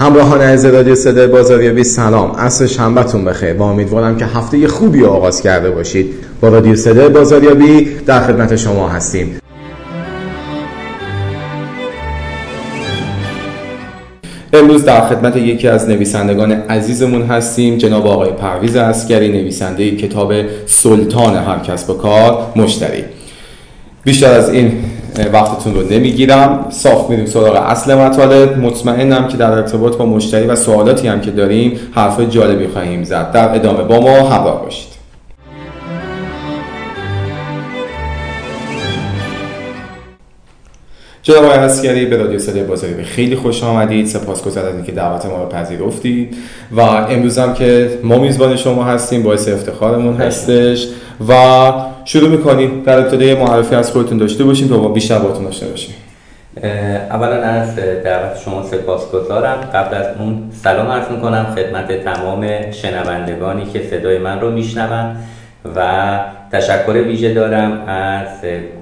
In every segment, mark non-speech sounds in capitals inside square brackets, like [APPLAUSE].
همراهان از رادیو صدای بازاریابی سلام. عصر شنبهتون بخیر. و امیدوارم که هفته خوبی آغاز کرده باشید. با رادیو صدای بازاریابی در خدمت شما هستیم. امروز در خدمت یکی از نویسندگان عزیزمون هستیم. جناب آقای پرویز اسکری نویسنده کتاب سلطان هر کسب و کار مشتری. بیشتر از این وقتتون رو نمی‌گیرم. صاف میریم سراغ اصل مطالب. مطمئنم که در ارتباط با مشتری و سوالاتی هم که داریم حرف جالبی خواهیم زد. در ادامه با ما همراه باشید. جناب آقای اسکری به رادیو صدای بازاری خیلی خوش آمدید. سپاسگزارم از اینکه دعوت ما رو پذیرفتید. و امروز هم که ما میزبان شما هستیم باعث افتخارمون هستش. و شروع می‌کنیم در ابتدای معرفی از خودتون داشته باشیم تا با بیشتر باتون داشته باشیم اولا از دعوت شما سپاسگزارم. قبل از اون سلام عرض می‌کنم خدمت تمام شنوندگانی که صدای من رو میشنون و تشکر ویژه دارم از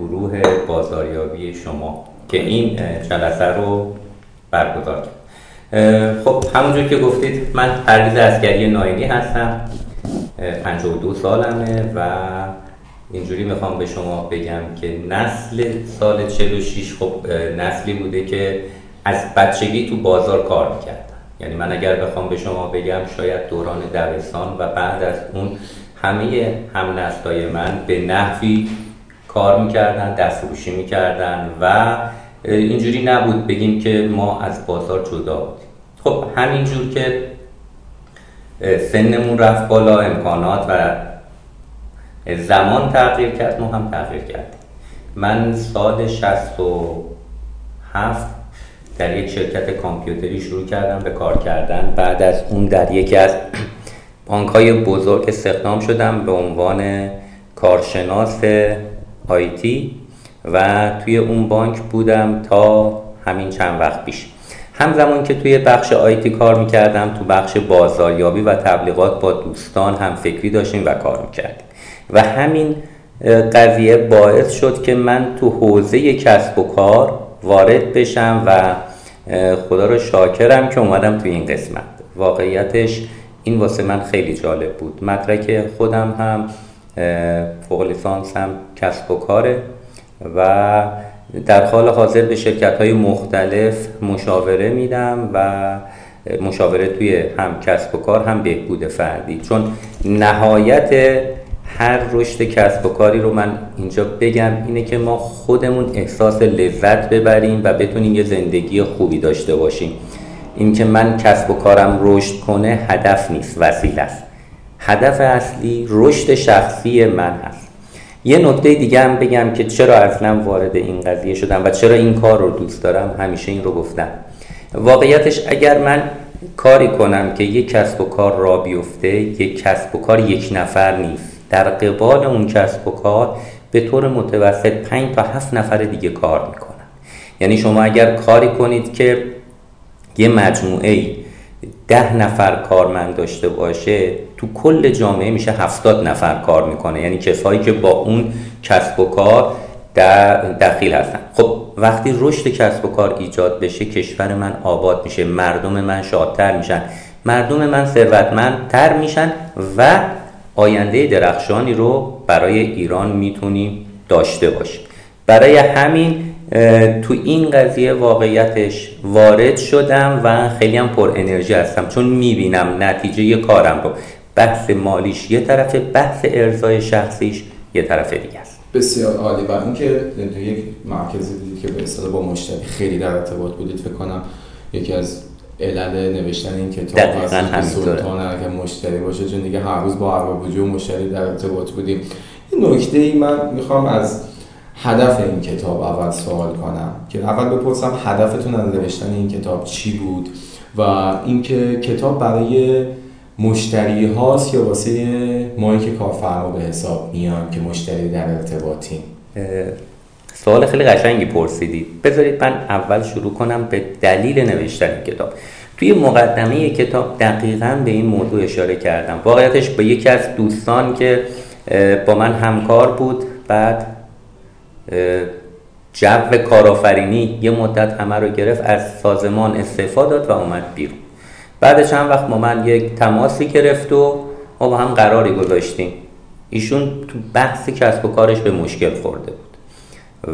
گروه بازاریابی شما که این جلسه رو برگزار کرد. خب همونجور که گفتید من پرویز اسکری ناینی هستم. 52 سالمه و اینجوری می‌خوام به شما بگم که نسل سال 46 خب نسلی بوده که از بچگی تو بازار کار می‌کردن. یعنی من اگر بخوام به شما بگم شاید دوران دبستان و بعد از اون همه هم نسلای من به نحوی کار می‌کردن دستفروشی می‌کردن و اینجوری نبود بگیم که ما از بازار جدا بودیم. خب همینجور که سنمون رفت بالا امکانات و زمان تغییر کرد ما هم تغییر کردیم. من سال 67 در یک شرکت کامپیوتری شروع کردم به کار کردن. بعد از اون در یکی از بانک های بزرگ استخدام شدم به عنوان کارشناس آیتی و توی اون بانک بودم تا همین چند وقت پیش. همزمان که توی بخش آیتی کار می‌کردم تو بخش بازاریابی و تبلیغات با دوستان هم فکری داشتیم و کار می‌کردیم. و همین قضیه باعث شد که من تو حوزه کسب و کار وارد بشم و خدا رو شاکرم که اومدم توی این قسمت. واقعیتش این واسه من خیلی جالب بود. مدرک خودم هم فوق لیسانس هم کسب و کاره و در حال حاضر به شرکت های مختلف مشاوره میدم و مشاوره توی هم کسب و کار هم بهبود فردی. چون نهایت هر رشد کسب و کاری رو من اینجا بگم اینه که ما خودمون احساس لذت ببریم و بتونیم یه زندگی خوبی داشته باشیم. اینکه من کسب و کارم رشد کنه هدف نیست وسیله است. هدف اصلی رشد شخصی من هست. یه نکته دیگه هم بگم که چرا اصلا وارد این قضیه شدم و چرا این کار رو دوست دارم همیشه این رو گفتم. واقعیتش اگر من کاری کنم که یک کسب و کار را بیفته یک کسب و کار یک نفر نیست. در قبال اون کسب و کار به طور متوسط 5 تا 7 نفر دیگه کار می‌کنن. یعنی شما اگر کاری کنید که یه مجموعه ده نفر کارمند داشته باشه تو کل جامعه میشه هفتاد نفر کار می‌کنه. یعنی کسایی که با اون کسب و کار دخیل هستن. خب وقتی رشد کسب و کار ایجاد بشه کشور من آباد میشه مردم من شادتر میشن. مردم من ثروتمندتر میشن و آینده درخشانی رو برای ایران می‌تونیم داشته باشیم. برای همین تو این قضیه واقعیتش وارد شدم و خیلی هم پر انرژی هستم چون می‌بینم نتیجه کارم رو. بحث مالیش یه طرف بحث ارزای شخصیش یه طرف دیگه است. بسیار عالی. و اینکه یک مرکزی دیدید که به اصطلاح با مشتری خیلی در ارتباط بودید فکر کنم یکی از علل نوشتن این کتاب از سلطان اگر مشتری باشه چون دیگه هر روز با ارباب و مشتری در ارتباط بودیم. این نکته ای من می‌خوام از هدف این کتاب اول سوال کنم که اول بپرسم هدفتون از نوشتن این کتاب چی بود و اینکه کتاب برای مشتری هاست یا واسه مایی که کارفرما به حساب میان که مشتری در ارتباطیم؟ سوال خیلی قشنگی پرسیدید بذارید من اول شروع کنم به دلیل نوشتن کتاب. توی مقدمه کتاب دقیقا به این موضوع اشاره کردم. واقعیتش به یکی از دوستان که با من همکار بود بعد جو کارآفرینی یه مدت همه رو گرفت از سازمان استعفا داد و اومد بیرون. بعد چند وقت ما من یک تماسی گرفت و ما با هم قراری گذاشتیم. ایشون تو بحث کسب و کارش به مشکل خورده بود.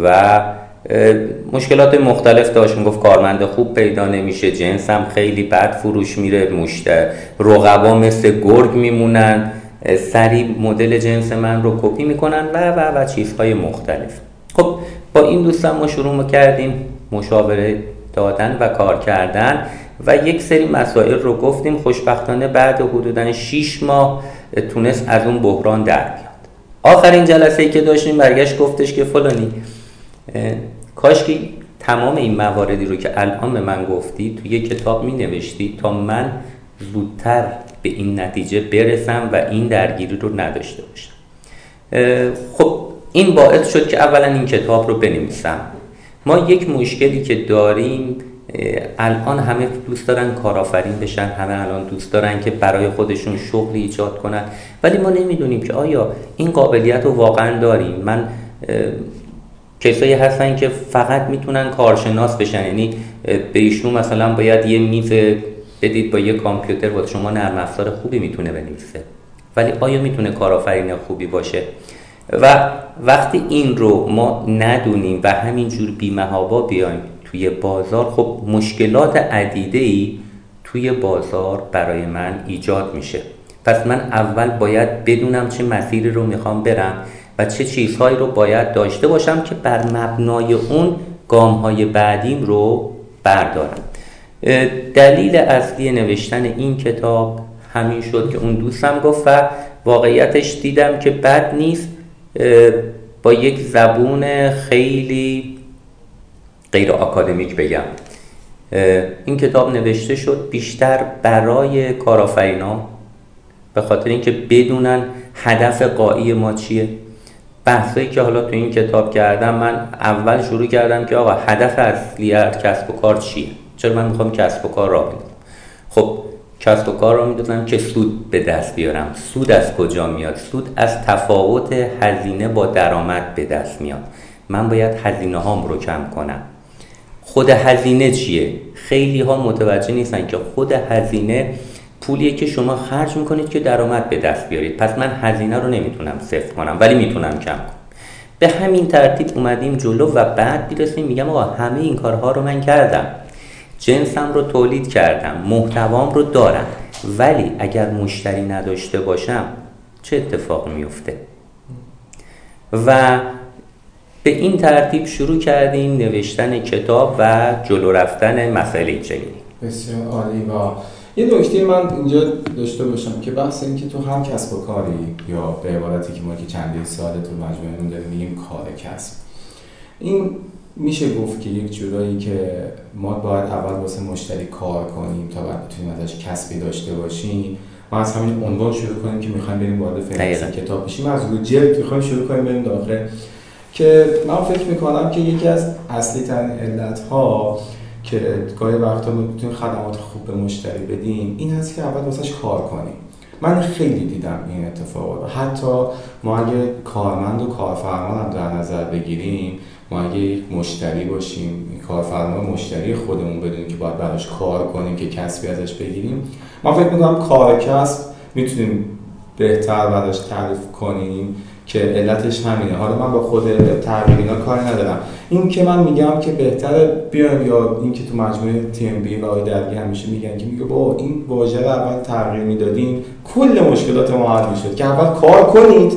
و مشکلات مختلف داشت. می‌گفت کارمند خوب پیدا نمیشه جنس هم خیلی بد فروش میره مشته رقبا مثل گرگ میمونن. سریع مدل جنس من رو کپی می‌کنن و و و چیزهای مختلف. خب با این دوستان ما شروع کردیم مشاوره دادن و کار کردن و یک سری مسائل رو گفتیم. خوشبختانه بعد حدودا 6 ماه تونست از اون بحران در آخرین جلسه ای که داشتیم برگشت گفتش که فلانی کاش که تمام این مواردی رو که الان به من گفتی تو یک کتاب می نوشتی تا من زودتر به این نتیجه برسم و این درگیری رو نداشته باشم. خب این باعث شد که اولا این کتاب رو بنویسم. ما یک مشکلی که داریم الان همه دوست دارن کارآفرین بشن همه الان دوست دارن که برای خودشون شغلی ایجاد کنن. ولی ما نمی‌دونیم که آیا این قابلیت رو واقعا داریم. من کسایی هستن که فقط می‌تونن کارشناس بشن. یعنی به ایشون مثلا باید یه میز بدید با یه کامپیوتر با شما نرم افزار خوبی می‌تونه بنویسه. ولی آیا می‌تونه کارآفرین خوبی باشه؟ و وقتی این رو ما ندونیم و همینجور بیمهابا بیایم توی بازار. خب مشکلات عدیده ای توی بازار برای من ایجاد میشه. پس من اول باید بدونم چه مسیری رو می‌خوام برم و چه چیزهایی رو باید داشته باشم که بر مبنای اون گام های بعدیم رو بردارم. دلیل اصلی نوشتن این کتاب همین شد که اون دوستم گفت و واقعیتش دیدم که بد نیست. با یک زبون خیلی غیر آکادمیک بگم. این کتاب نوشته شد بیشتر برای کارآفرینا به خاطر اینکه بدونن هدف قایی ما چیه. بحثایی که حالا تو این کتاب کردم من اول شروع کردم که آقا هدف اصلی کسب و کار چیه؟ چرا من می‌خوام کسب و کار را بندازم خب کسب و کار را می‌دونم که سود به دست بیارم. سود از کجا میاد؟ سود از تفاوت هزینه با درآمد به دست میاد. من باید هزینه هام رو کم کنم. خود هزینه چیه؟ خیلی ها متوجه نیستن که خود هزینه پولیه که شما خرج می‌کنید که درآمد به دست بیارید. پس من هزینه رو نمی‌تونم صفر کنم ولی می‌تونم کم کنم. به همین ترتیب اومدیم جلو و بعد بیرسیم میگم آقا همه این کارها رو من کردم. جنسم رو تولید کردم محتوام رو دارم. ولی اگر مشتری نداشته باشم چه اتفاق میفته و به این ترتیب شروع کردیم نوشتن کتاب و جلو رفتن مسئله چنینی بسیار عالی و یه نکته من اینجا داشته باشم که بحث این که تو هم کسب و کاری یا به عبارتی که ما که چندی ساله تو مجموعه داریم میگیم کار کسب. این میشه گفت که یک جورایی که ما باید اول واسه مشتری کار کنیم تا بعد بتونیم ازش کسبی داشته باشیم. ما از همین عنوان شروع کنیم که می‌خوایم بریم وارد فهرست کتاب بشیم. از رو جلد می‌خوایم شروع کنیم بریم داخل که من فکر می‌کنم که یکی از اصلی ترین علت ها که گاهی وقتا می‌تونیم خدمات خوب به مشتری بدیم این هست که اول واسش کار کنیم. من خیلی دیدم این اتفاقات حتی ما اگه کارمند و کارفرمان هم در نظر بگیریم ما اگه مشتری باشیم کارفرما مشتری خودمون بدونیم که باید براش کار کنیم که کسبی ازش بگیریم ما فکر می‌کنم کار کسب می‌تونیم بهتر براش تعریف کنیم. که علتش همینه. حالا من با خود تغییر اینا کاری ندارم. این که من میگم که بهتره بیایم یا این که تو مجموعه تی ام بی و آی درگی همیشه میگن که میگه با این واژه رو اول تغییر می‌دادین کل مشکلات ما حل می‌شد. که اول کار کنید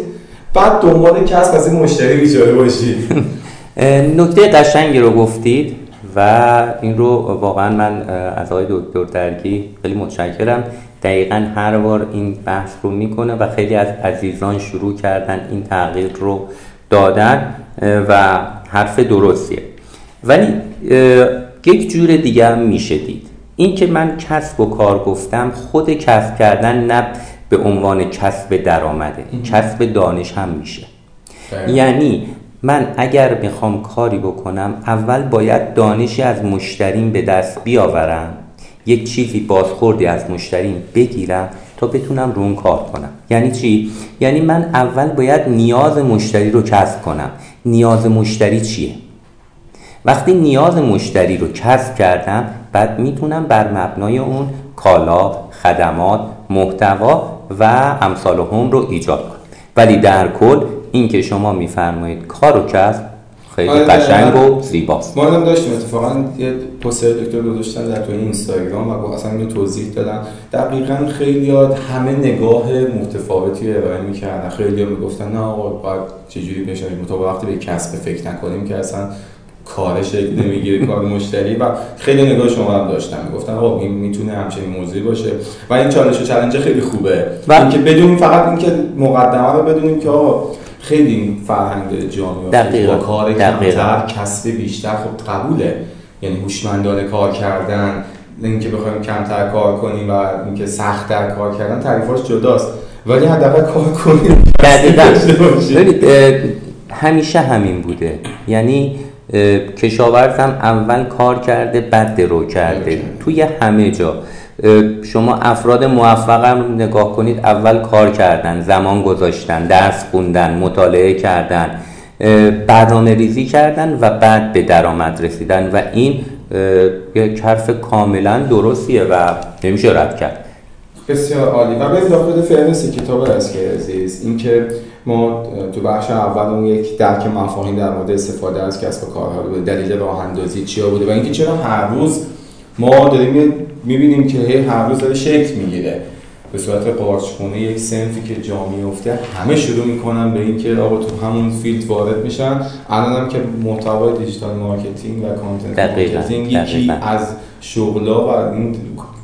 بعد دنبال کسب از این مشتری بیچاره باشید. [LAUGHS] نکته قشنگی رو گفتید و این رو واقعا من از آقای دکتر درگی خیلی متشکرم. دقیقا هر بار این بحث رو می‌کنه و خیلی از عزیزان شروع کردن این تغییر رو دادن و حرف درستیه. ولی یک جور دیگه هم میشه دید. این که من کسب و کار گفتم خود کسب کردن نه به عنوان کسب درآمده کسب دانش هم میشه. یعنی من اگر می‌خوام کاری بکنم اول باید دانشی از مشتریم به دست بیاورم. یک چیزی بازخوردی از مشتریم بگیرم تا بتونم رو اون کار کنم. یعنی چی؟ یعنی من اول باید نیاز مشتری رو کسب کنم. نیاز مشتری چیه؟ وقتی نیاز مشتری رو کسب کردم بعد می‌تونم بر مبنای اون کالا خدمات محتوا و امثال هم رو ایجاد کنید ولی در کل اینکه شما میفرمایید کار و کسب خیلی آره، قشنگ. و زیباست. ما هم داشتیم اتفاقا یه پوستر دکتر گذاشتن در توی اینستاگرام و اصلا اینو توضیح دادن. دقیقا خیلی همه نگاه متفاوتی رو ارائه می‌کردن. خیلی ها می‌گفتن نه آقا باید چجوری بشنیم تا وقتی به کسب فکر نکنیم که اصلا کار شکل نمی‌گیره کار مشتری. و خیلی نگاه شما هم داشتن. می‌گفتن آقا این می‌تونه همچنین موضوعی باشه. و این چالش و چالش خیلی خوبه. و- اینکه بدونیم فقط اینکه مقدمه رو بدونیم که آقا خیلی فرهنگ داره جا میفته دقیقاً. با کار. کمتر کسب بیشتر خب قبوله. یعنی هوشمندانه کار کردن اینکه بخوایم کمتر کار کنیم و اینکه سختتر کار کردن تعریفاش جداست. ولی حداقل کار کنیم. دقیقاً. [LAUGHS] همیشه همین بوده. یعنی اه، کشاورزم اول کار کرده بعد درو کرده. توی همه جا. شما افراد موفق هم نگاه کنید اول کار کردن زمان گذاشتن درس خوندن مطالعه کردن برنامه ریزی کردن و بعد به درآمد رسیدن و این یک حرف کاملا درستیه و نمیشه رد کرد. بسیار عالی. و بریم داخل فهرست کتاب که عزیز اینکه ما تو بخش اول اون یک درک مفاهیم در مورد استفاده از کسب و کارها به دلیل راه اندازی چیا بوده و اینکه چرا هر روز ما داریم می‌بینیم که هی هر روز داره شکل می‌گیره. به صورت قارچخونه یک صنفی که جا میفته همه شروع می‌کنن به اینکه آقا تو همون field وارد میشن. الان هم که محتوای digital marketing و content marketing یکی. از شغلا و این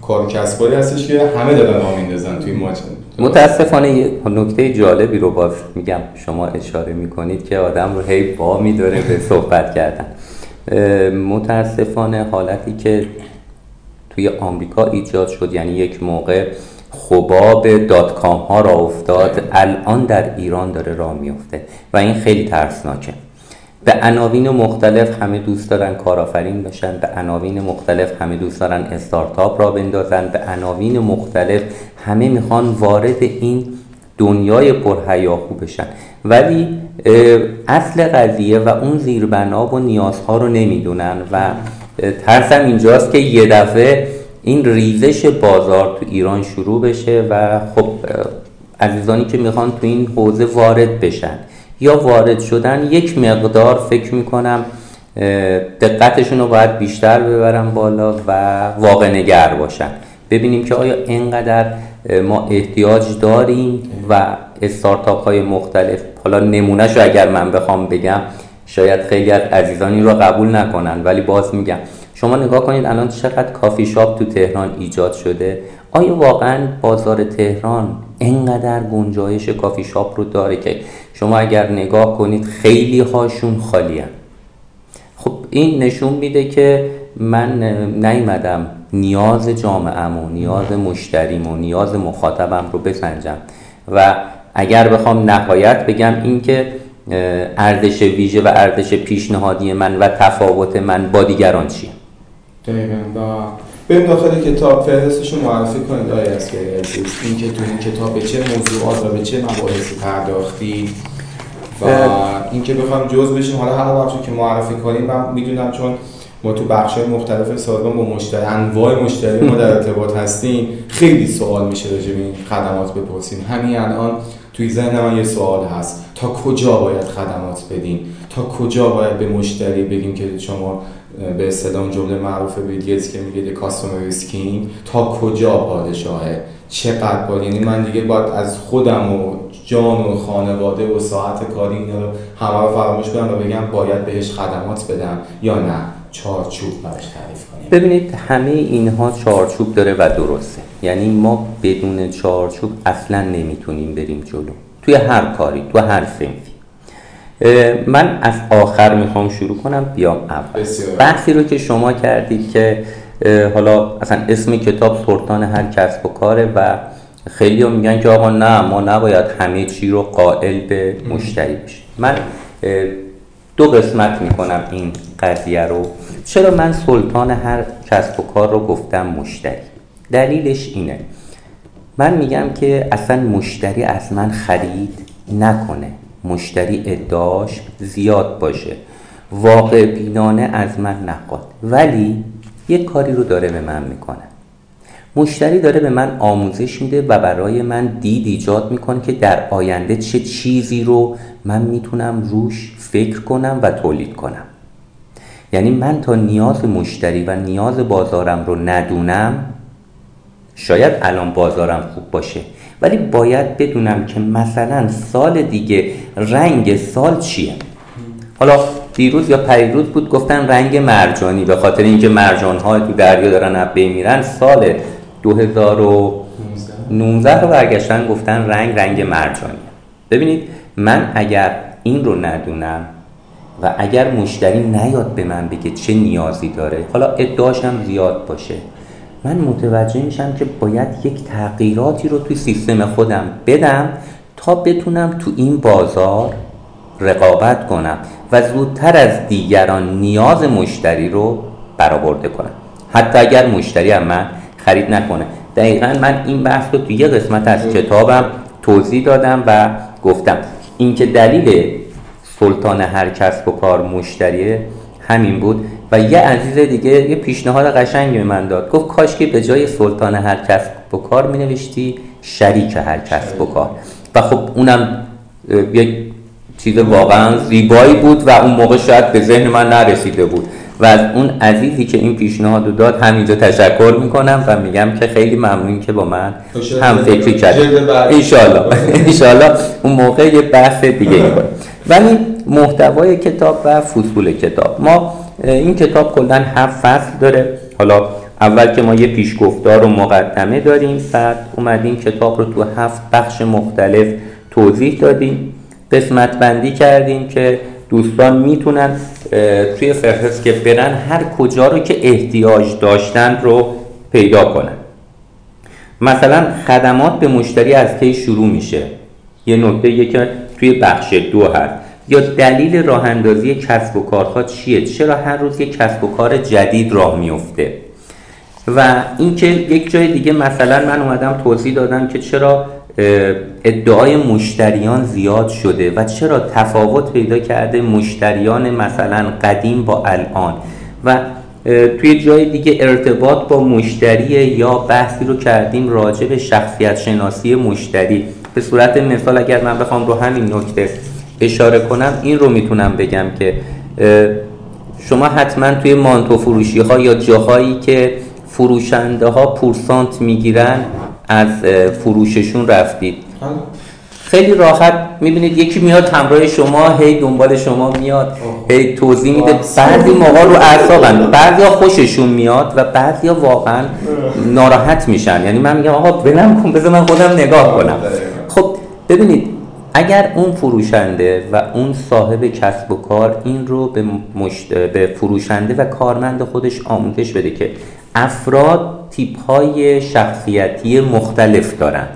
کار کسباری هستش که همه دارن راه میندازن توی ما متاسفانه یه نکته جالبی رو باز میگم. شما اشاره می‌کنید که آدم رو هی با میداره به صحبت کردن. متاسفانه حالتی که توی آمریکا ایجاد شد. یعنی یک موقع خباب دات کام ها را افتاد. الان در ایران داره راه میفته و این خیلی ترسناکه. به عناوین مختلف همه دوست دارن کارآفرین بشن. به عناوین مختلف همه دوست دارن استارتاپ را بندازن. به عناوین مختلف همه می‌خوان وارد این دنیای پرهیاهو بشن. ولی اصل قضیه و اون زیربنا و نیازها رو نمی‌دونن و ترسم اینجاست که یه دفعه این ریزش بازار تو ایران شروع بشه و خب عزیزانی که می‌خوان تو این حوزه وارد بشن یا وارد شدن یک مقدار فکر می‌کنم دقتشون رو باید بیشتر ببرن بالا و واقع نگر باشن. ببینیم که آیا اینقدر ما احتیاج داریم و استارتاپ های مختلف حالا نمونهش رو اگر من بخوام بگم شاید خیلی از عزیزانی رو قبول نکنن ولی باز میگم شما نگاه کنید الان چقدر کافی شاپ تو تهران ایجاد شده؟ آیا واقعا بازار تهران اینقدر گنجایش کافی شاپ رو داره که شما اگر نگاه کنید خیلی هاشون خالی خب این نشون میده که من اه، نیومدم نیاز جامعهم و نیاز مشتریم و نیاز مخاطبم رو بسنجم. و اگر بخوام نهایت بگم اینکه اه، ارزش ویژه و ارزش پیشنهادی من و تفاوت من با دیگران چیه؟ دقیقا و بریم داخل کتاب. فهرستش رو معرفی کنید. آقای اسکری عزیز این که تو این کتاب به چه موضوعات و به چه مباحثی پرداختی و اینکه بخوام جز بشیم. حالا هر بخشی که معرفی کنیم من می‌دونم چون ما تو بخش مختلف سازمان با مشتری انواع مشتری ما در ارتباط هستیم خیلی سوال میشه راجع به این خدمات بپرسیم. همین الان توی ذهن من یه سوال هست. تا کجا باید خدمات بدیم تا کجا باید به مشتری بگیم که شما به اصطلاح جمله معروف بیل گیتس که میگه customer is king تا کجا پادشاهه؟ چقدر باید؟ یعنی من دیگه باید از خودم و جان و خانواده و ساعت کاری اینا رو همه رو فراموش کنم و بگم باید بهش خدمات بدم یا نه؟ چارچوب براش تعریف کنیم. ببینید همه اینها چارچوب داره و درسته. یعنی ما بدون چارچوب اصلا نمی‌تونیم بریم جلو. توی هر کاری تو هر سنفی. من از آخر می‌خوام شروع کنم بیام اول. بحثی رو که شما کردید که حالا اصلا اسم کتاب سلطان هر کسب و کاره و خیلی ها میگن که آقا نه ما نباید همه چی رو قائل به مشتری بشیم. من دو قسمت می‌کنم این قضیه رو. چرا من سلطان هر کسب و کار رو گفتم مشتری؟ دلیلش اینه. من میگم که اصلا مشتری از من خرید نکنه. مشتری ادعاش زیاد باشه. واقع بینانه از من نخواد. ولی یک کاری رو داره به من می‌کنه. مشتری داره به من آموزش میده و برای من دید ایجاد می‌کنه که در آینده چه چیزی رو من می‌تونم روش فکر کنم و تولید کنم. یعنی من تا نیاز مشتری و نیاز بازارم رو ندونم شاید الان بازارم خوب باشه ولی باید بدونم که مثلا سال دیگه رنگ سال چیه؟ حالا دیروز یا پریروز بود گفتن رنگ مرجانی به خاطر اینکه مرجان ها تو دریا دارن از میرن سال 2019 رو برگشتن گفتن رنگ رنگ مرجانی ببینید من اگر این رو ندونم و اگر مشتری نیاد به من بگه چه نیازی داره حالا ادعاشم زیاد باشه. من متوجه میشم که باید یک تغییراتی رو توی سیستم خودم بدم تا بتونم تو این بازار رقابت کنم و زودتر از دیگران نیاز مشتری رو برآورده کنم. حتی اگر مشتری هم من خرید نکنه. دقیقا من این بحث رو توی یه قسمت از کتابم توضیح دادم و گفتم. اینکه دلیل سلطان هر کسب و کار مشتریه همین بود. و یه عزیز دیگه یه پیشنهاد قشنگی به من داد. گفت کاش که به جای سلطان هر کسب و کار می نوشتی شریک هر کسب و کار. و خب اونم یک چیز واقعا زیبایی بود و اون موقع شاید به ذهن من نرسیده بود. و از اون عزیزی که این پیشنهاد رو داد همینجا تشکر می‌کنم و میگم که خیلی ممنون که با من هم فکری کرد انشالله انشالله اون موقع یه بحث دیگه ای ولی محتوای کتاب و فصول کتاب. ما این کتاب کلا هفت فصل داره. حالا اول که ما یه پیشگفتار و مقدمه داریم بعد اومدیم کتاب رو تو هفت بخش مختلف توضیح دادیم. قسمت بندی کردیم که دوستان می‌تونن توی فهرست که برن هر کجا رو که احتیاج داشتن رو پیدا کنن. مثلا خدمات به مشتری از کی شروع میشه؟ یه نکته که توی بخش دو هست. یا دلیل راه اندازی کسب و کارها چیه؟ چرا هر روز یک کسب و کار جدید راه میفته و اینکه یک جای دیگه مثلا من اومدم توضیح دادم که چرا ادعای مشتریان زیاد شده و چرا تفاوت پیدا کرده مشتریان مثلا قدیم با الان و توی جای دیگه ارتباط با مشتری یا بحثی رو کردیم راجع به شخصیت شناسی مشتری. به صورت مثال اگر من بخوام رو همین نکته اشاره کنم این رو می‌تونم بگم که شما حتما توی مانتو فروشی ها یا جاهایی که فروشنده ها پورسانت می‌گیرن از فروششون رفتید. خیلی راحت می‌بینید یکی میاد همراه شما هی دنبال شما میاد هی توضیح میده. بعضی موقع رو اعصابن بعضی خوششون میاد و بعضی واقعا ناراحت میشن. یعنی من میگم آقا بلم کن بذار من خودم نگاه کنم. خب ببینید اگر اون فروشنده و اون صاحب کسب و کار این رو به, به فروشنده و کارمند خودش آموزش بده که افراد تیپ های شخصیتی مختلف دارن.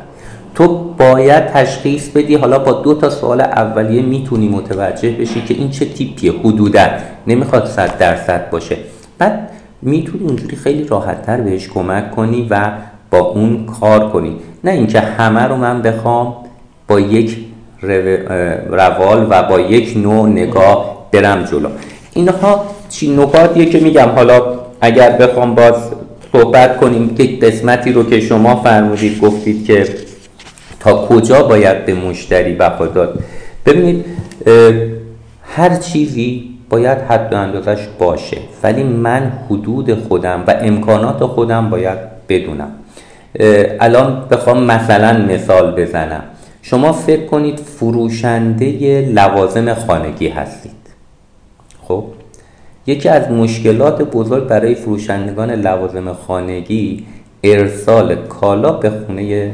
تو باید تشخیص بدی حالا با دو تا سوال اولیه می‌تونی متوجه بشی که این چه تیپیه. حدودا نمی‌خواد صد درصد باشه. بعد می‌تونی اونجوری خیلی راحتتر بهش کمک کنی و با اون کار کنی. نه اینکه همه رو من بخوام با یک روال و با یک نوع نگاه برم جلو. اینها چی نکاتیه که میگم. حالا اگر بخوام باز صحبت کنیم که قسمتی رو که شما فرمودید گفتید که تا کجا باید به مشتری بها ببینید هر چیزی باید حد و اندازش باشه ولی من حدود خودم و امکانات خودم باید بدونم. الان بخوام مثلا مثال بزنم. شما فکر کنید فروشنده لوازم خانگی هستید. خب؟ یکی از مشکلات بزرگ برای فروشندگان لوازم خانگی ارسال کالا به خونه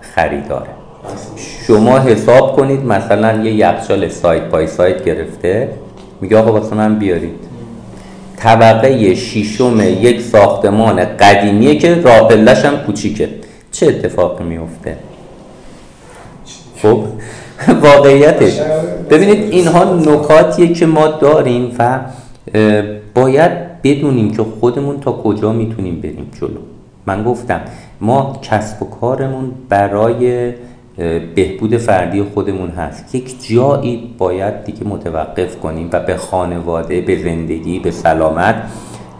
خریداره. شما حساب کنید مثلا یه یخچال سایت پای سایت گرفته. میگه آقا واسه من بیارید. طبقه شیشم یک ساختمان قدیمیه که راه هم کوچیکه. چه اتفاقی میفته خب واقعیتش. ببینید اینها نکاتیه که ما داریم و باید بدونیم که خودمون تا کجا می‌تونیم بریم جلو. من گفتم ما کسب و کارمون برای بهبود فردی خودمون هست. یک جایی باید دیگه متوقف کنیم و به خانواده به زندگی به سلامت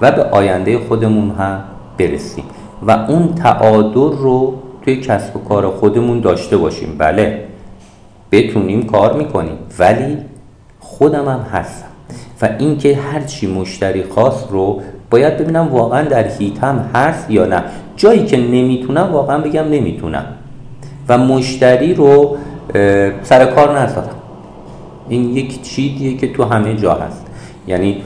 و به آینده خودمون هم برسیم. و اون تعادل رو توی کسب و کار خودمون داشته باشیم. بله. بتونیم کار می‌کنیم. ولی خودم هم هستم. و اینکه هرچی مشتری خاص رو باید ببینم واقعا در هیتم هست یا نه. جایی که نمی‌تونم واقعا بگم نمی‌تونم. و مشتری رو سر کار نذارم این یک چیزیه که تو همه جا هست. یعنی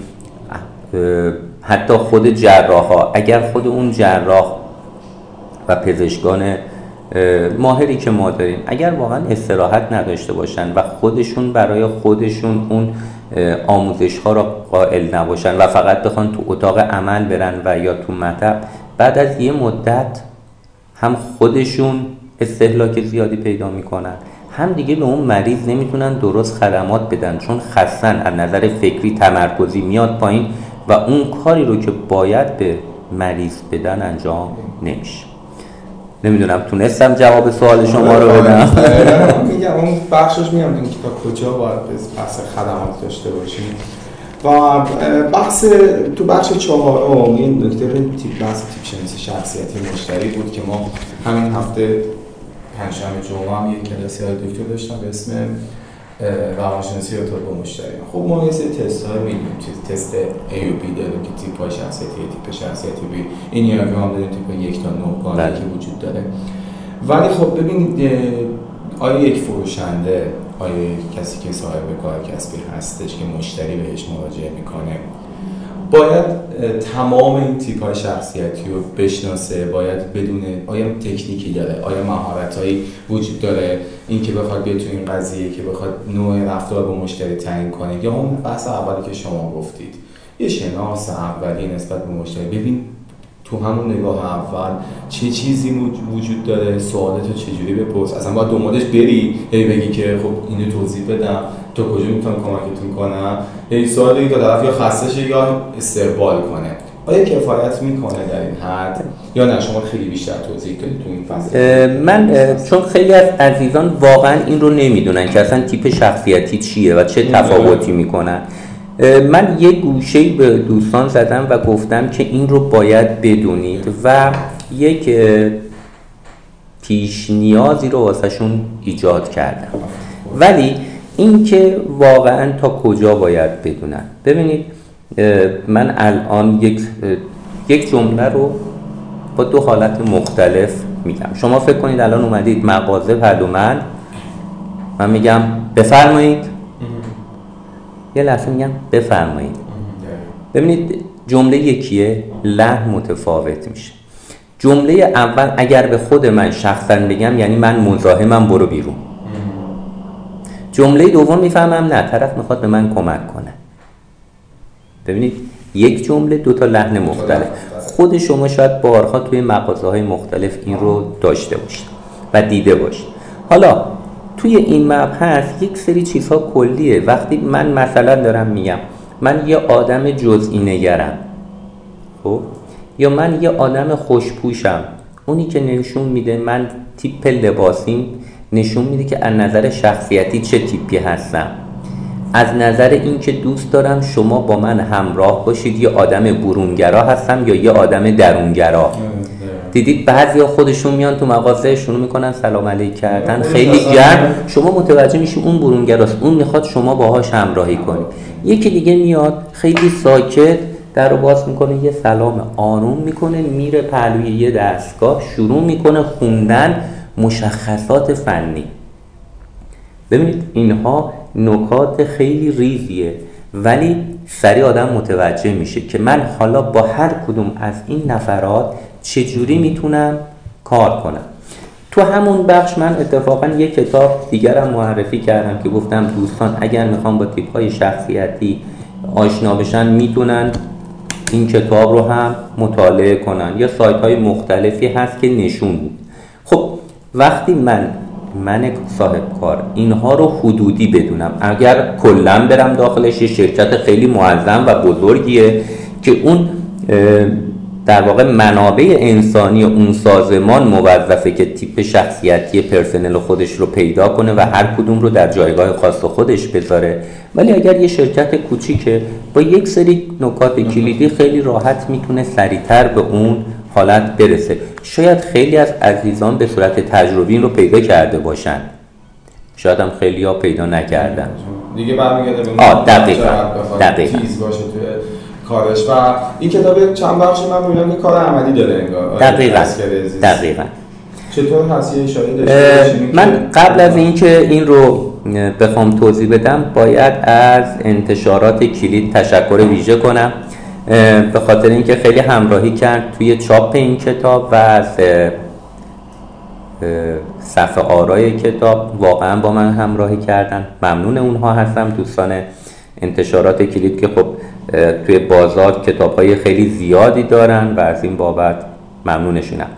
حتی خود جراح ها اگر خود اون جراح و پزشکان ماهری که ما داریم. اگر واقعا استراحت نداشته باشن و خودشون برای خودشون اون آموزش ها را قائل نباشن و فقط بخوان تو اتاق عمل برن و یا تو مطب بعد از یه مدت هم خودشون استهلاک زیادی پیدا می‌کنن. هم دیگه به اون مریض نمی‌تونن درست خدمات بدن چون خستن از نظر فکری تمرکزی میاد پایین و اون کاری رو که باید به مریض بدن انجام نمیشه. نمی‌دونم تونستم جواب سوال شما رو بدم. [LAUGHS] میگم اون بخشش میگم که تا کجا باید بحث خدمات داشته باشیم. و بحث تو بخش چهارم این نکته تیپ بحث تیپ شناسی شخصیتی مشتری بود که ما همین هفته پنجشنبه جمعه هم یک کلاسی های دکتر داشتم به اسم روانشناسی ارتباط با مشتری خب ما یه سری تست های میدیم تست A و B داریم که تیپ های شخصیتی تیپ شخصیتی B. این دیاگرام داریم تیپ یک تا نه گانه بله. که وجود داره. ولی خب ببینید آیا یک فروشنده آیا کسی که صاحب کار کسبی هستش که مشتری بهش مراجعه می‌کنه باید تمام این تیپ های شخصیتی رو بشناسه باید بدونه آیا تکنیکی داره آیا مهارت هایی وجود داره. اینکه بخواد بیاد تو این قضیه که بخواد نوع رفتار با مشتری تعیین کنه یا اون بحث اولی که شما گفتید. یه شناس اولی نسبت به مشتری. ببین تو همون نگاه اول چه چیزی وجود داره؟ سوالات رو چجوری بپرس؟ اصلا باید دنبالش بری هی بگی که خب اینو توضیح بدم. تو کجا می‌تونم کمکتون کنم هی سوال دیگه تا طرف یا خسته یا استقبال کنه. آیا کفایت می‌کنه در این حد؟ یا نه شما خیلی بیشتر توضیح کنید تو این فصل. من چون خیلی از عزیزان واقعا این رو نمی‌دونن که اصلا تیپ شخصیتی چیه و چه تفاوتی می‌کنن. من یه گوشه به دوستان زدم و گفتم که این رو باید بدونید و یک پیش نیازی رو واسهشون ایجاد کردم. ولی اینکه واقعا تا کجا باید بدونن. ببینید من الان یک یک جمله رو با دو حالت مختلف میگم. شما فکر کنید الان اومدید مغازه پلومن من میگم بفرمایید. یه لحظه میگم بفرمایید. ببینید جمله یکیه لحن متفاوت میشه. جمله اول اگر به خود من شخصا بگم یعنی من مزاحمم برو بیرون. جمله دوم می‌فهمم نه طرف می‌خواد به من کمک کنه. ببینید یک جمله دو تا لحن مختلف. خود شما شاید بارها توی مغازه های مختلف این رو داشته باشید و دیده باشید. حالا توی این مبحث یک سری چیزها کلیه. وقتی من مثلا دارم میگم من یه آدم جزئی نگرم خب؟ یا من یه آدم خوشپوشم اونی که نشون میده من تیپ لباسیم نشون میده که از نظر شخصیتی چه تیپی هستم. از نظر اینکه دوست دارم شما با من همراه باشید یه آدم برونگرا هستم یا یه آدم درونگرا. دیدید بعضیا خودشون میان تو مغازه شروع می‌کنن سلام علیک کردن. خیلی گرم. شما متوجه میشی اون برونگراست اون می‌خواد شما باهاش همراهی کنید یکی دیگه میاد خیلی ساکت در رو باز می‌کنه یه سلام آروم می‌کنه میره پهلوی یه دستگاه شروع می‌کنه خوندن. مشخصات فنی. ببینید اینها نکات خیلی ریزیه ولی سری آدم متوجه میشه که من حالا با هر کدوم از این نفرات چجوری می‌تونم کار کنم. تو همون بخش من اتفاقا یک کتاب دیگرم معرفی کردم که گفتم دوستان اگر می‌خوام با تیپ های شخصیتی آشنا بشن می‌تونن این کتاب رو هم مطالعه کنن. یا سایت های مختلفی هست که نشون وقتی من من صاحب کار اینها رو حدودی بدونم اگر کلا برم داخلش یه شرکت خیلی معظم و بزرگیه که اون در واقع منابع انسانی اون سازمان موظفه که تیپ شخصیتی پرسنل خودش رو پیدا کنه و هر کدوم رو در جایگاه خاص خودش بذاره. ولی اگر یه شرکت کوچیکه با یک سری نکات کلیدی خیلی راحت می‌تونه سریعتر به اون حالت برسه. شاید خیلی از عزیزان به صورت تجربی این رو پیدا کرده باشن. شاید هم خیلی ها پیدا نکردن. دیگه برمیگرده به آه دقیقا دقیقا. تیز باشه توی کارش. و این کتاب چند بخشی من می‌بینم که کار عملی داره انگار. دقیقا دقیقا. چطور هست یه اشاره من قبل از اینکه این رو بخوام توضیح بدم باید از انتشارات کلید تشکر ویژه کنم. به خاطر اینکه خیلی همراهی کرد توی چاپ این کتاب و از صفحه آرای کتاب. واقعا با من همراهی کردن. ممنون اونها هستم دوستان انتشارات کلید که خب توی بازار کتاب های خیلی زیادی دارن و از این بابت ممنونشونم.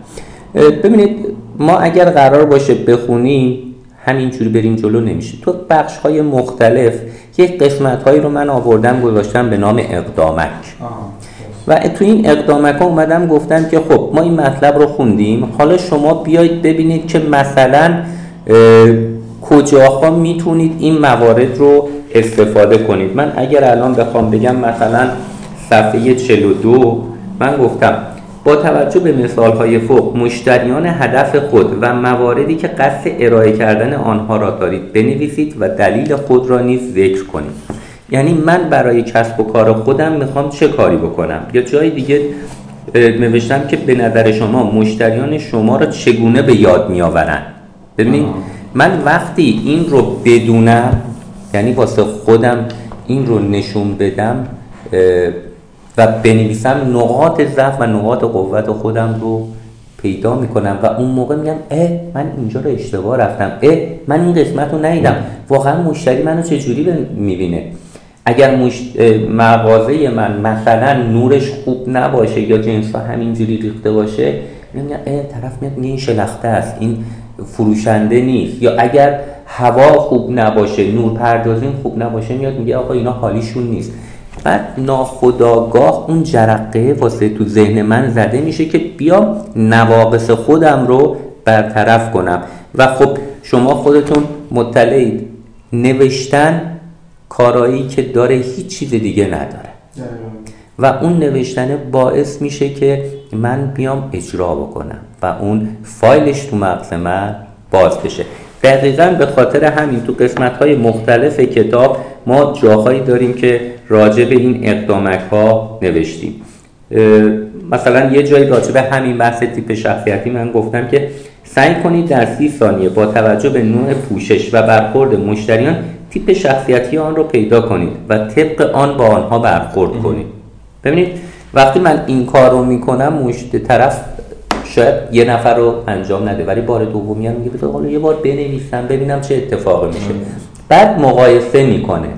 ببینید ما اگر قرار باشه بخونیم همینجوری بریم جلو نمیشه. تو بخش های مختلف یک قسمت هایی رو من آوردم گذاشتم به نام اقدامک. و تو این اقدامک ها اومدم گفتم که خب ما این مطلب رو خوندیم. حالا شما بیایید ببینید که مثلا کجاها می‌تونید این موارد رو استفاده کنید. من اگر الان بخوام بگم مثلا صفحه 42 من گفتم با توجه به مثال های فوق مشتریان هدف خود و مواردی که قصد ارائه کردن آنها را دارید بنویسید و دلیل خود را نیز ذکر کنید. یعنی من برای کسب و کار خودم می‌خوام چه کاری بکنم؟ یا جای دیگه نوشتم که به نظر شما مشتریان شما را چگونه به یاد میآورن ببینید من وقتی این رو بدونم یعنی واسه خودم این رو نشون بدم و بنویسم نقاط ضعف و نقاط قوت خودم رو پیدا می‌کنم و اون موقع میگم اه من اینجا رو اشتباه رفتم. اه من این قسمت رو ندیدم. واقعا مشتری منو چجوری می‌بینه؟ اگر مش... مغازه من مثلا نورش خوب نباشه یا جنس همینجوری ریخته باشه میگم اه طرف میاد این شلخته است این فروشنده نیست. یا اگر هوا خوب نباشه نور پردازین خوب نباشه میاد میگه آقا اینا حالیشون نیست. بعد ناخداگاه اون جرقه واسه تو ذهن من زده میشه که بیام نواقص خودم رو برطرف کنم. و خب شما خودتون مطلعید. نوشتن کارایی که داره هیچ چیز دیگه نداره. و اون نوشتن باعث میشه که من بیام اجرا بکنم و اون فایلش تو مغز من باز بشه. دقیقا به خاطر همین تو قسمت های مختلف کتاب ما جاهایی داریم که راجع به این اقدامک ها نوشتیم مثلا یه جایی راجع به همین بحث تیپ شخصیتی من گفتم که سعی کنید در سی ثانیه با توجه به نوع پوشش و برخورد مشتریان تیپ شخصیتی آن رو پیدا کنید و طبق آن با آنها برخورد کنید. ببینید وقتی من این کار رو می‌کنم مشت طرف شاید یه نفر رو انجام نده ولی بار دومی هم میگه بذار حالا یه بار بنویسم ببینم چه اتفاقی میشه. بعد مقایسه می‌کنه.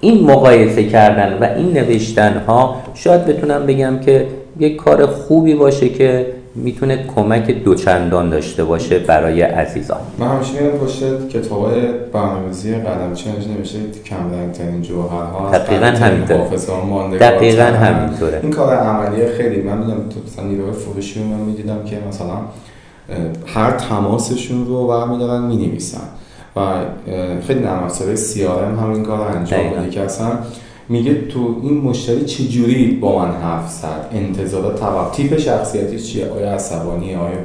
این مقایسه کردن و این نوشتن ها شاید بتونم بگم که یک کار خوبی باشه که می‌تونه کمک دوچندان داشته باشه برای عزیزان. من همیشه میرم پشت کتاب های برنامه‌ریزی قدم چنج نمیشه کم رنگترین جوهرها دقیقا همینطوره. دقیقا همینطوره. این کار عملیه خیلی من می‌دونم تو مثلا نیروی فروشی من می‌دیدم که مثلا هر تماسشون رو برمیدارن می‌نویسن. و خیلی نرم افزار CRM هم این کار انجام میده که اصلا میگه تو این مشتری چجوری با من حرف زد؟ انتظارات توقع تیپ شخصیتی چیه؟ آیا عصبانی؟ آیا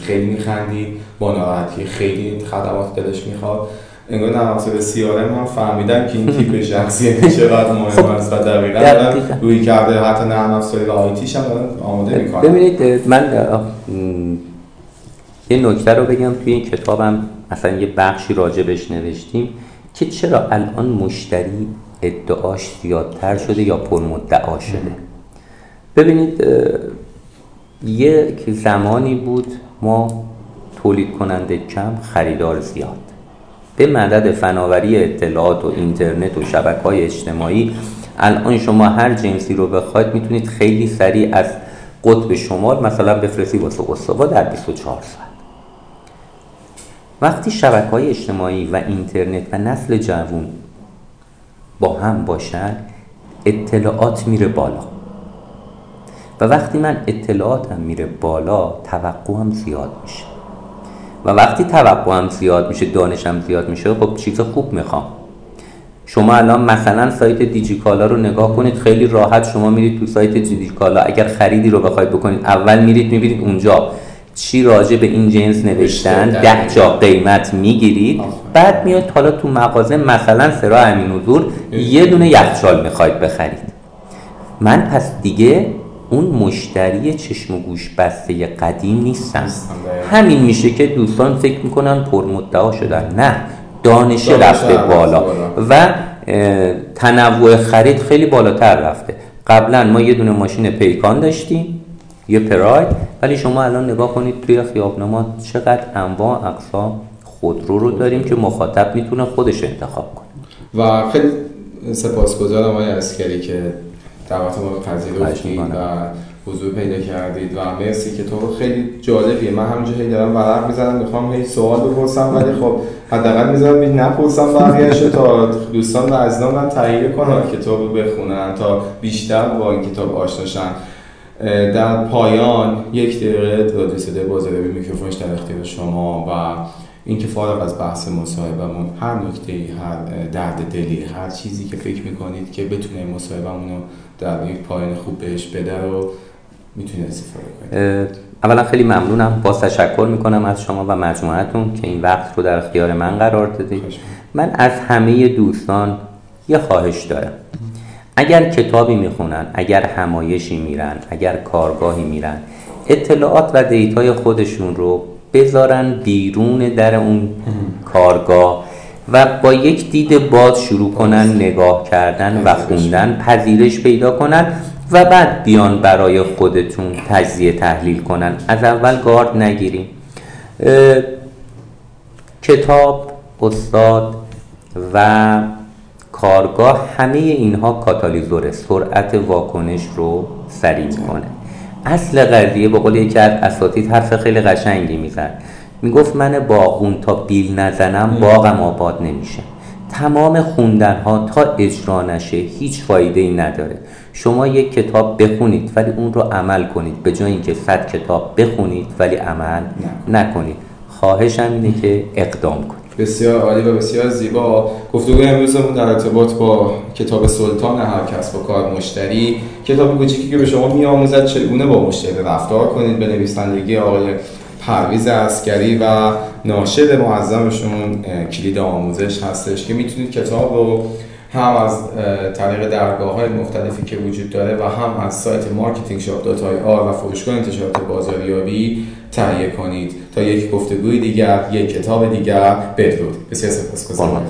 خیلی میخندی؟ با ناراحتی؟ خیلی خدمات دلش می‌خواد؟ انگار نرم افزار سی هم فهمیدن که این تیپ شخصیتی چقدر مهم خب، است و دقیقاً روی کرده حتی نرم افزار آیتیش هم آماده می‌کنن. ببینید من یه نکته رو بگم توی این کتابم مثلا یه بخشی راجبش نوشتیم که چرا الان مشتری ادعاش زیادتر شده یا پرمدعا شده. ببینید یک زمانی بود ما تولید کننده کم خریدار زیاد. به مدد فناوری اطلاعات و اینترنت و شبکه های اجتماعی الان شما هر جنسی رو بخواید می‌تونید خیلی سریع از قطب شمال مثلا بفرستی واسه استوا در 24 ساعت. وقتی شبکه های اجتماعی و اینترنت و نسل جوون هم باشن اطلاعات میره بالا. و وقتی من اطلاعاتم میره بالا توقعم زیاد میشه. و وقتی توقعم زیاد میشه دانشم زیاد میشه خب چیز خوب می‌خوام. شما الان مثلا سایت دیجیکالا رو نگاه کنید خیلی راحت شما میرید تو سایت دیجیکالا. اگر خریدی رو بخواید بکنید اول میرید می‌بینید اونجا. چی راجع به این جنس نوشتن؟ ده جا قیمت می‌گیرید. بعد میاد حالا تو مغازه مثلا سرا امین حضور یه دونه یخچال می‌خواید بخرید. من پس دیگه اون مشتری چشم و گوش بسته قدیم نیستم. همین میشه که دوستان فکر می‌کنن پرمدعا شدن. نه دانش رفته بالا. و تنوع خرید خیلی بالاتر رفته. قبلا ما یه دونه ماشین پیکان داشتیم. یه پراید. ولی شما الان نگاه کنید توی خیابنما چقدر انواع اقسام خودرو رو داریم که مخاطب می‌تونه خودش انتخاب کنه. و خیلی سپاسگزارم آقای اسکری که دعوت ما پذیرفتید و حضور پیدا کردید و مرسی که تو خیلی جالبیه. من همینجا هی دارم ورق می‌زنم می‌خوام هی سوال بپرسم ولی خب حداقل می‌ذارم نپرسم بقیه‌اش تا دوستان و عزیزان من تهیه کنن کتاب رو بخونن تا بیشتر با این کتاب آشناشن در پایان یک دقیقه رادیو صدای بازاریابی میکروفونش در اختیار شما و اینکه فارغ از بحث مصاحبهمون هر نکته هر درد دلی هر چیزی که فکر می‌کنید که بتونه مصاحبهمون رو در یک پایان خوب بهش بده رو می‌تونید استفاده کنید. اولا خیلی ممنونم. باز تشکر می‌کنم از شما و مجموعتون که این وقت رو در اختیار من قرار دادید. من از همه دوستان یه خواهش دارم. اگر کتابی می‌خونن اگر همایشی میرن اگر کارگاهی میرن اطلاعات و دیتای خودشون رو بذارن بیرون در اون کارگاه و با یک دید باز شروع کنن نگاه کردن و خوندن پذیرش پیدا کنن و بعد بیان برای خودتون تجزیه تحلیل کنن. از اول گارد نگیریم. کتاب استاد و کارگاه همه اینها کاتالیزور سرعت واکنش رو سریع کنه اصل قضیه به قول یکی از اساتید حرف خیلی قشنگی می‌زد. می‌گفت من باغون تا بیل نزنم باغم آباد نمیشه. تمام خوندن ها تا اجرا نشه هیچ فایده ای نداره. شما یک کتاب بخونید ولی اون رو عمل کنید به جای اینکه صد کتاب بخونید ولی عمل نکنید. خواهشم اینه که اقدام کنید. بسیار عالی و بسیار زیبا. گفتگوی امروزمون در ارتباط با کتاب سلطان هر کسب و کار مشتری. کتاب کوچیکی که به شما میآموزد چگونه با مشتری رفتار کنید. به نویسندگی آقای پرویز عسگری و ناشر معظمشون کلید آموزش هستش که می‌تونید کتاب رو هم از طریق درگاه های مختلفی که وجود داره و هم از سایت marketing shop dot ir و فروشگاه انتشارات بازاریابی تهیه کنید. تا یک گفتگوی دیگر یک کتاب دیگر. بدرود. بسیار سپاسگزارم.